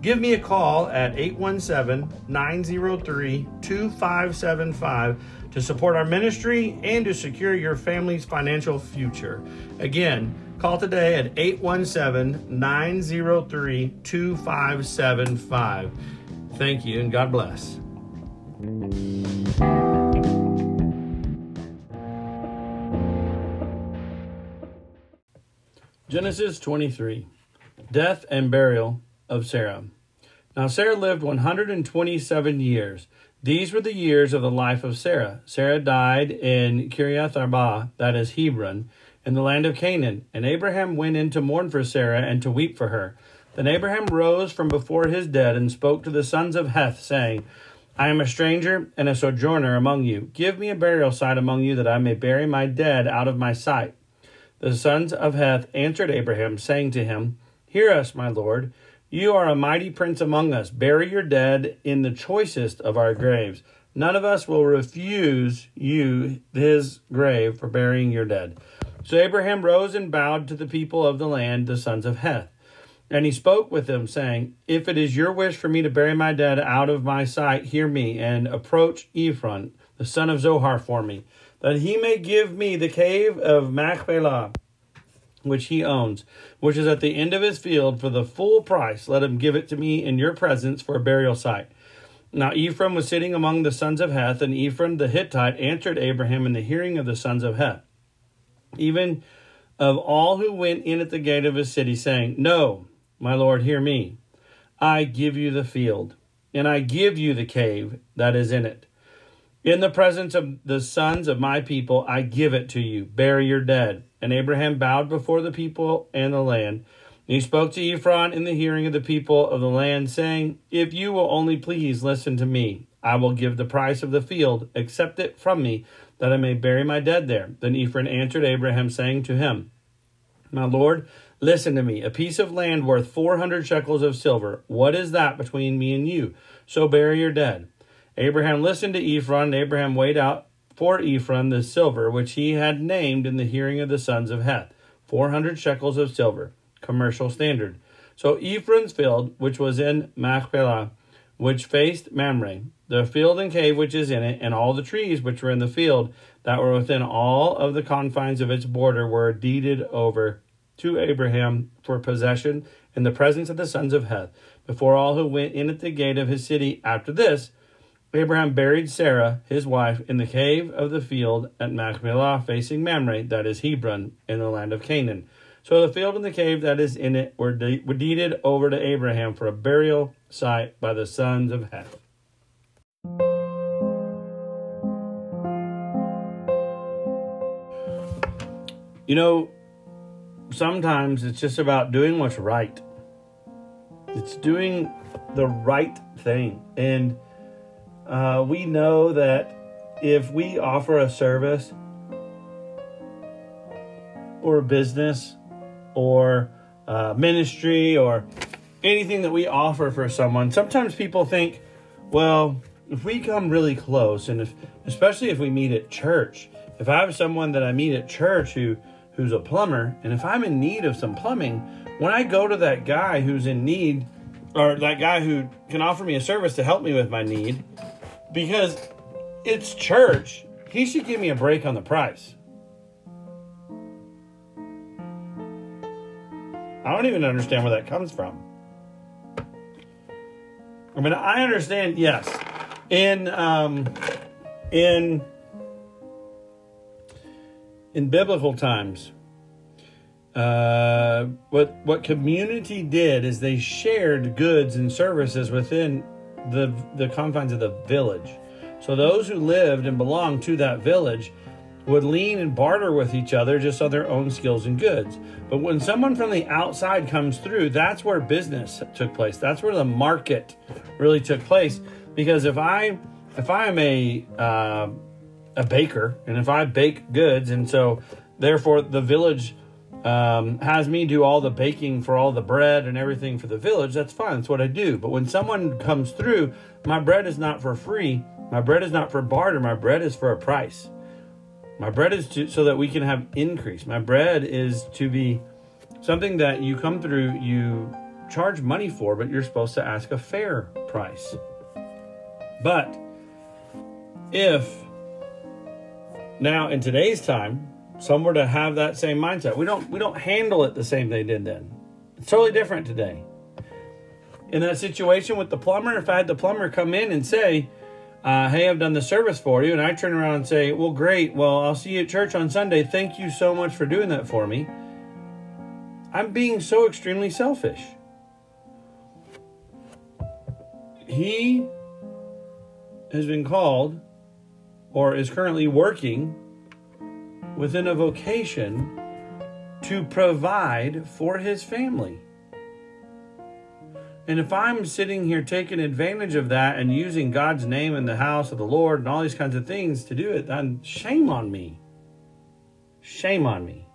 Give me a call at 817 903 2575 to support our ministry and to secure your family's financial future. Again, call today at 817 903 2575. Thank you and God bless. Genesis 23 Death and Burial of Sarah. Now Sarah lived 127 years. These were the years of the life of Sarah. Sarah died in Kiriath Arba, that is Hebron, in the land of Canaan. And Abraham went in to mourn for Sarah and to weep for her. Then Abraham rose from before his dead and spoke to the sons of Heth, saying, I am a stranger and a sojourner among you. Give me a burial site among you, that I may bury my dead out of my sight. The sons of Heth answered Abraham, saying to him, Hear us, my lord. You are a mighty prince among us. Bury your dead in the choicest of our graves. None of us will refuse you his grave for burying your dead. So Abraham rose and bowed to the people of the land, the sons of Heth. And he spoke with them, saying, If it is your wish for me to bury my dead out of my sight, hear me, and approach Ephron, the son of Zohar, for me, that he may give me the cave of Machpelah which he owns, which is at the end of his field, for the full price. Let him give it to me in your presence for a burial site. Now Ephron was sitting among the sons of Heth, and Ephron the Hittite answered Abraham in the hearing of the sons of Heth, even of all who went in at the gate of his city, saying, No, my lord, hear me. I give you the field, and I give you the cave that is in it. In the presence of the sons of my people, I give it to you. Bury your dead. And Abraham bowed before the people and the land. And he spoke to Ephron in the hearing of the people of the land, saying, If you will only please listen to me, I will give the price of the field, accept it from me, that I may bury my dead there. Then Ephron answered Abraham, saying to him, My Lord, listen to me. A piece of land worth four hundred shekels of silver. What is that between me and you? So bury your dead. Abraham listened to Ephron, and Abraham weighed out for Ephron the silver which he had named in the hearing of the sons of Heth, four hundred shekels of silver, commercial standard. So Ephron's field, which was in Machpelah, which faced Mamre, the field and cave which is in it, and all the trees which were in the field that were within all of the confines of its border were deeded over to Abraham for possession in the presence of the sons of Heth, before all who went in at the gate of his city after this, Abraham buried Sarah, his wife, in the cave of the field at Machpelah, facing Mamre, that is Hebron, in the land of Canaan. So the field and the cave that is in it were, de- were deeded over to Abraham for a burial site by the sons of Heth. You know, sometimes it's just about doing what's right. It's doing the right thing. And uh, we know that if we offer a service or a business or uh, ministry or anything that we offer for someone, sometimes people think, well, if we come really close, and if, especially if we meet at church, if I have someone that I meet at church who who's a plumber, and if I'm in need of some plumbing, when I go to that guy who's in need, or that guy who can offer me a service to help me with my need, because it's church, he should give me a break on the price. I don't even understand where that comes from. I mean, I understand, yes, in um, in in biblical times, uh, what what community did is they shared goods and services within the the confines of the village. So those who lived and belonged to that village would lean and barter with each other just on their own skills and goods. But when someone from the outside comes through, that's where business took place. That's where the market really took place. Because if I if I am a uh, a baker and if I bake goods, and so therefore the village um, has me do all the baking for all the bread and everything for the village, that's fine. That's what I do. But when someone comes through, my bread is not for free. My bread is not for barter. My bread is for a price. My bread is to, so that we can have increase. My bread is to be something that you come through, you charge money for, but you're supposed to ask a fair price. But if now in today's time, some were to have that same mindset, we don't we don't handle it the same they did then. It's totally different today. In that situation with the plumber, if I had the plumber come in and say, uh, hey, I've done the service for you. And I turn around and say, well, great. Well, I'll see you at church on Sunday. Thank you so much for doing that for me. I'm being so extremely selfish. He has been called or is currently working within a vocation to provide for his family. And if I'm sitting here taking advantage of that and using God's name in the house of the Lord and all these kinds of things to do it, then shame on me. Shame on me.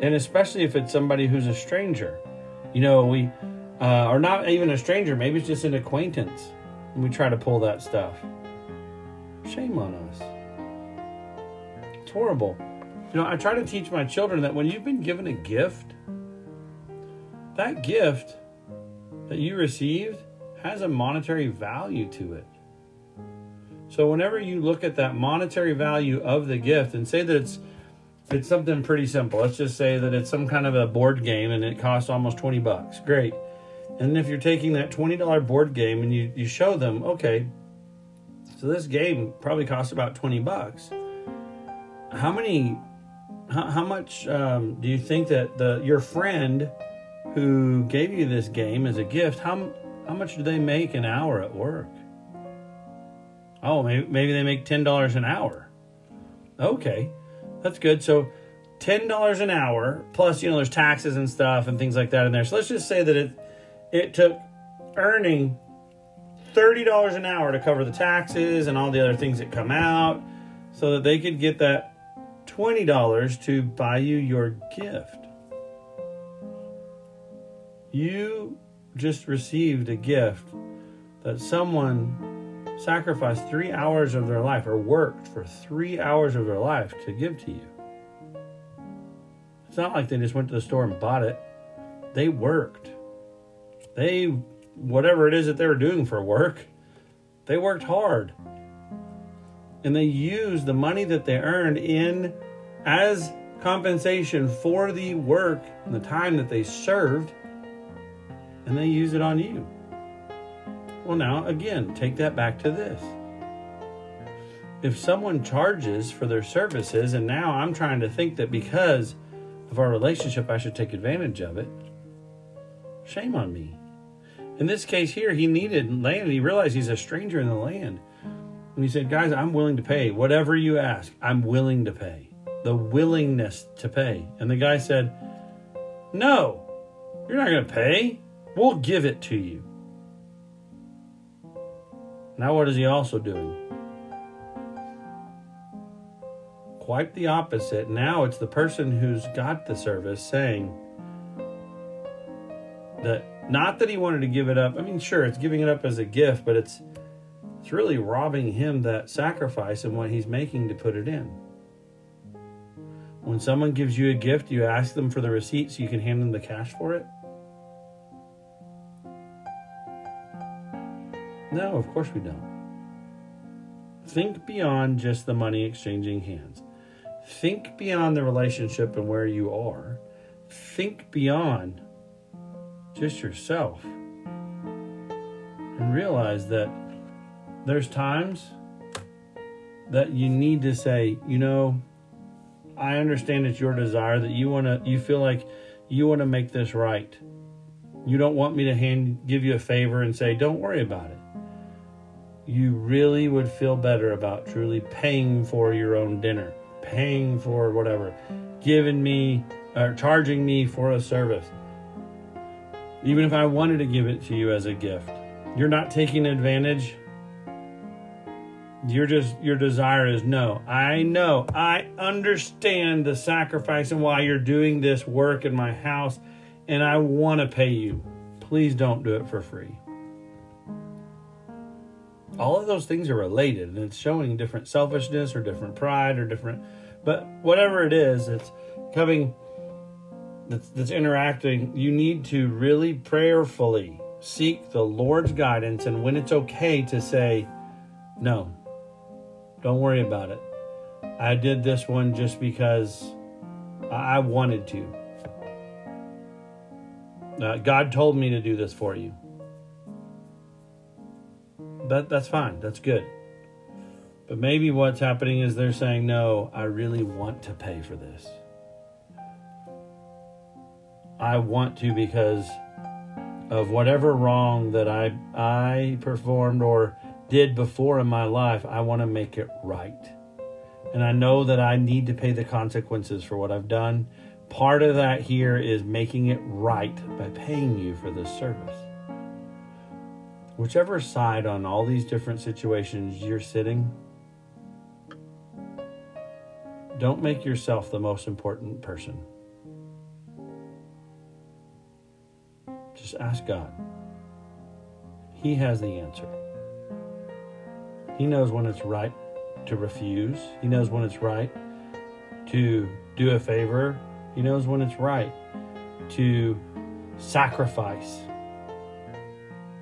And especially if it's somebody who's a stranger. You know, we, uh, or not even a stranger, maybe it's just an acquaintance. And we try to pull that stuff. Shame on us. It's horrible. You know, I try to teach my children that when you've been given a gift, that gift that you received has a monetary value to it. So whenever you look at that monetary value of the gift and say that it's it's something pretty simple. Let's just say that it's some kind of a board game and it costs almost 20 bucks. Great. And if you're taking that $20 board game and you, you show them, okay, so this game probably costs about 20 bucks. How many, how, how much um, do you think that the your friend who gave you this game as a gift, how, how much do they make an hour at work? Oh, maybe, maybe they make $10 an hour. Okay, that's good. So $10 an hour, plus, you know, there's taxes and stuff and things like that in there. So let's just say that it, it took earning $30 an hour to cover the taxes and all the other things that come out so that they could get that $20 to buy you your gift. You just received a gift that someone sacrificed three hours of their life or worked for three hours of their life to give to you. It's not like they just went to the store and bought it. They worked. They, whatever it is that they were doing for work, they worked hard. And they used the money that they earned in as compensation for the work and the time that they served and they use it on you. Well, now, again, take that back to this. If someone charges for their services, and now I'm trying to think that because of our relationship, I should take advantage of it, shame on me. In this case here, he needed land. He realized he's a stranger in the land. And he said, Guys, I'm willing to pay whatever you ask. I'm willing to pay. The willingness to pay. And the guy said, No, you're not going to pay. We'll give it to you. Now, what is he also doing? quite the opposite. Now it's the person who's got the service saying that not that he wanted to give it up. I mean, sure, it's giving it up as a gift, but it's it's really robbing him that sacrifice and what he's making to put it in. When someone gives you a gift, you ask them for the receipt so you can hand them the cash for it? No, of course we don't. Think beyond just the money exchanging hands. Think beyond the relationship and where you are. Think beyond just yourself. And realize that there's times that you need to say, you know, I understand it's your desire that you want to you feel like you want to make this right. You don't want me to hand give you a favor and say don't worry about it. You really would feel better about truly paying for your own dinner, paying for whatever, giving me or charging me for a service. Even if I wanted to give it to you as a gift. You're not taking advantage you're just your desire is no. I know. I understand the sacrifice and why you're doing this work in my house and I want to pay you. Please don't do it for free. All of those things are related and it's showing different selfishness or different pride or different but whatever it is, it's coming that's, that's interacting. You need to really prayerfully seek the Lord's guidance and when it's okay to say no don't worry about it. I did this one just because I wanted to. Uh, God told me to do this for you. That that's fine. That's good. But maybe what's happening is they're saying, "No, I really want to pay for this. I want to because of whatever wrong that I I performed or did before in my life, I want to make it right. And I know that I need to pay the consequences for what I've done. Part of that here is making it right by paying you for this service. Whichever side on all these different situations you're sitting, don't make yourself the most important person. Just ask God. He has the answer. He knows when it's right to refuse. He knows when it's right to do a favor. He knows when it's right to sacrifice.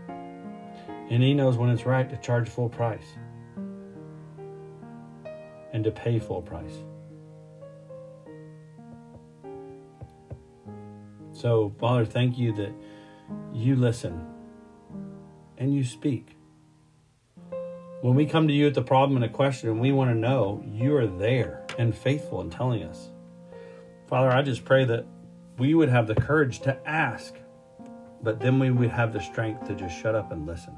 And He knows when it's right to charge full price and to pay full price. So, Father, thank you that you listen and you speak. When we come to you with a problem and a question and we want to know, you are there and faithful in telling us. Father, I just pray that we would have the courage to ask, but then we would have the strength to just shut up and listen.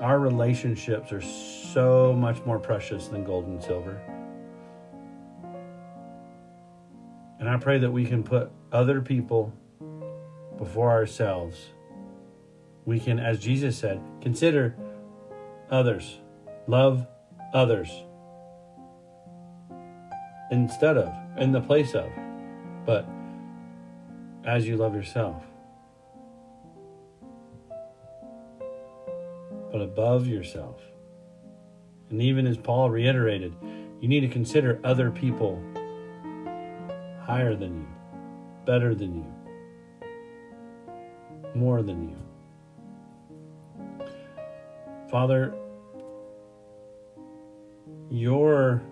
Our relationships are so much more precious than gold and silver. And I pray that we can put other people before ourselves we can, as Jesus said, consider others, love others instead of, in the place of, but as you love yourself. But above yourself. And even as Paul reiterated, you need to consider other people higher than you, better than you, more than you. Father, your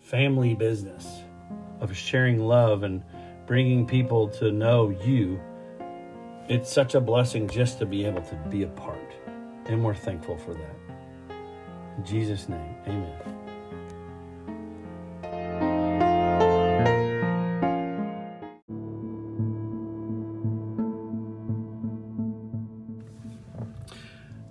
family business of sharing love and bringing people to know you, it's such a blessing just to be able to be a part. And we're thankful for that. In Jesus' name, amen.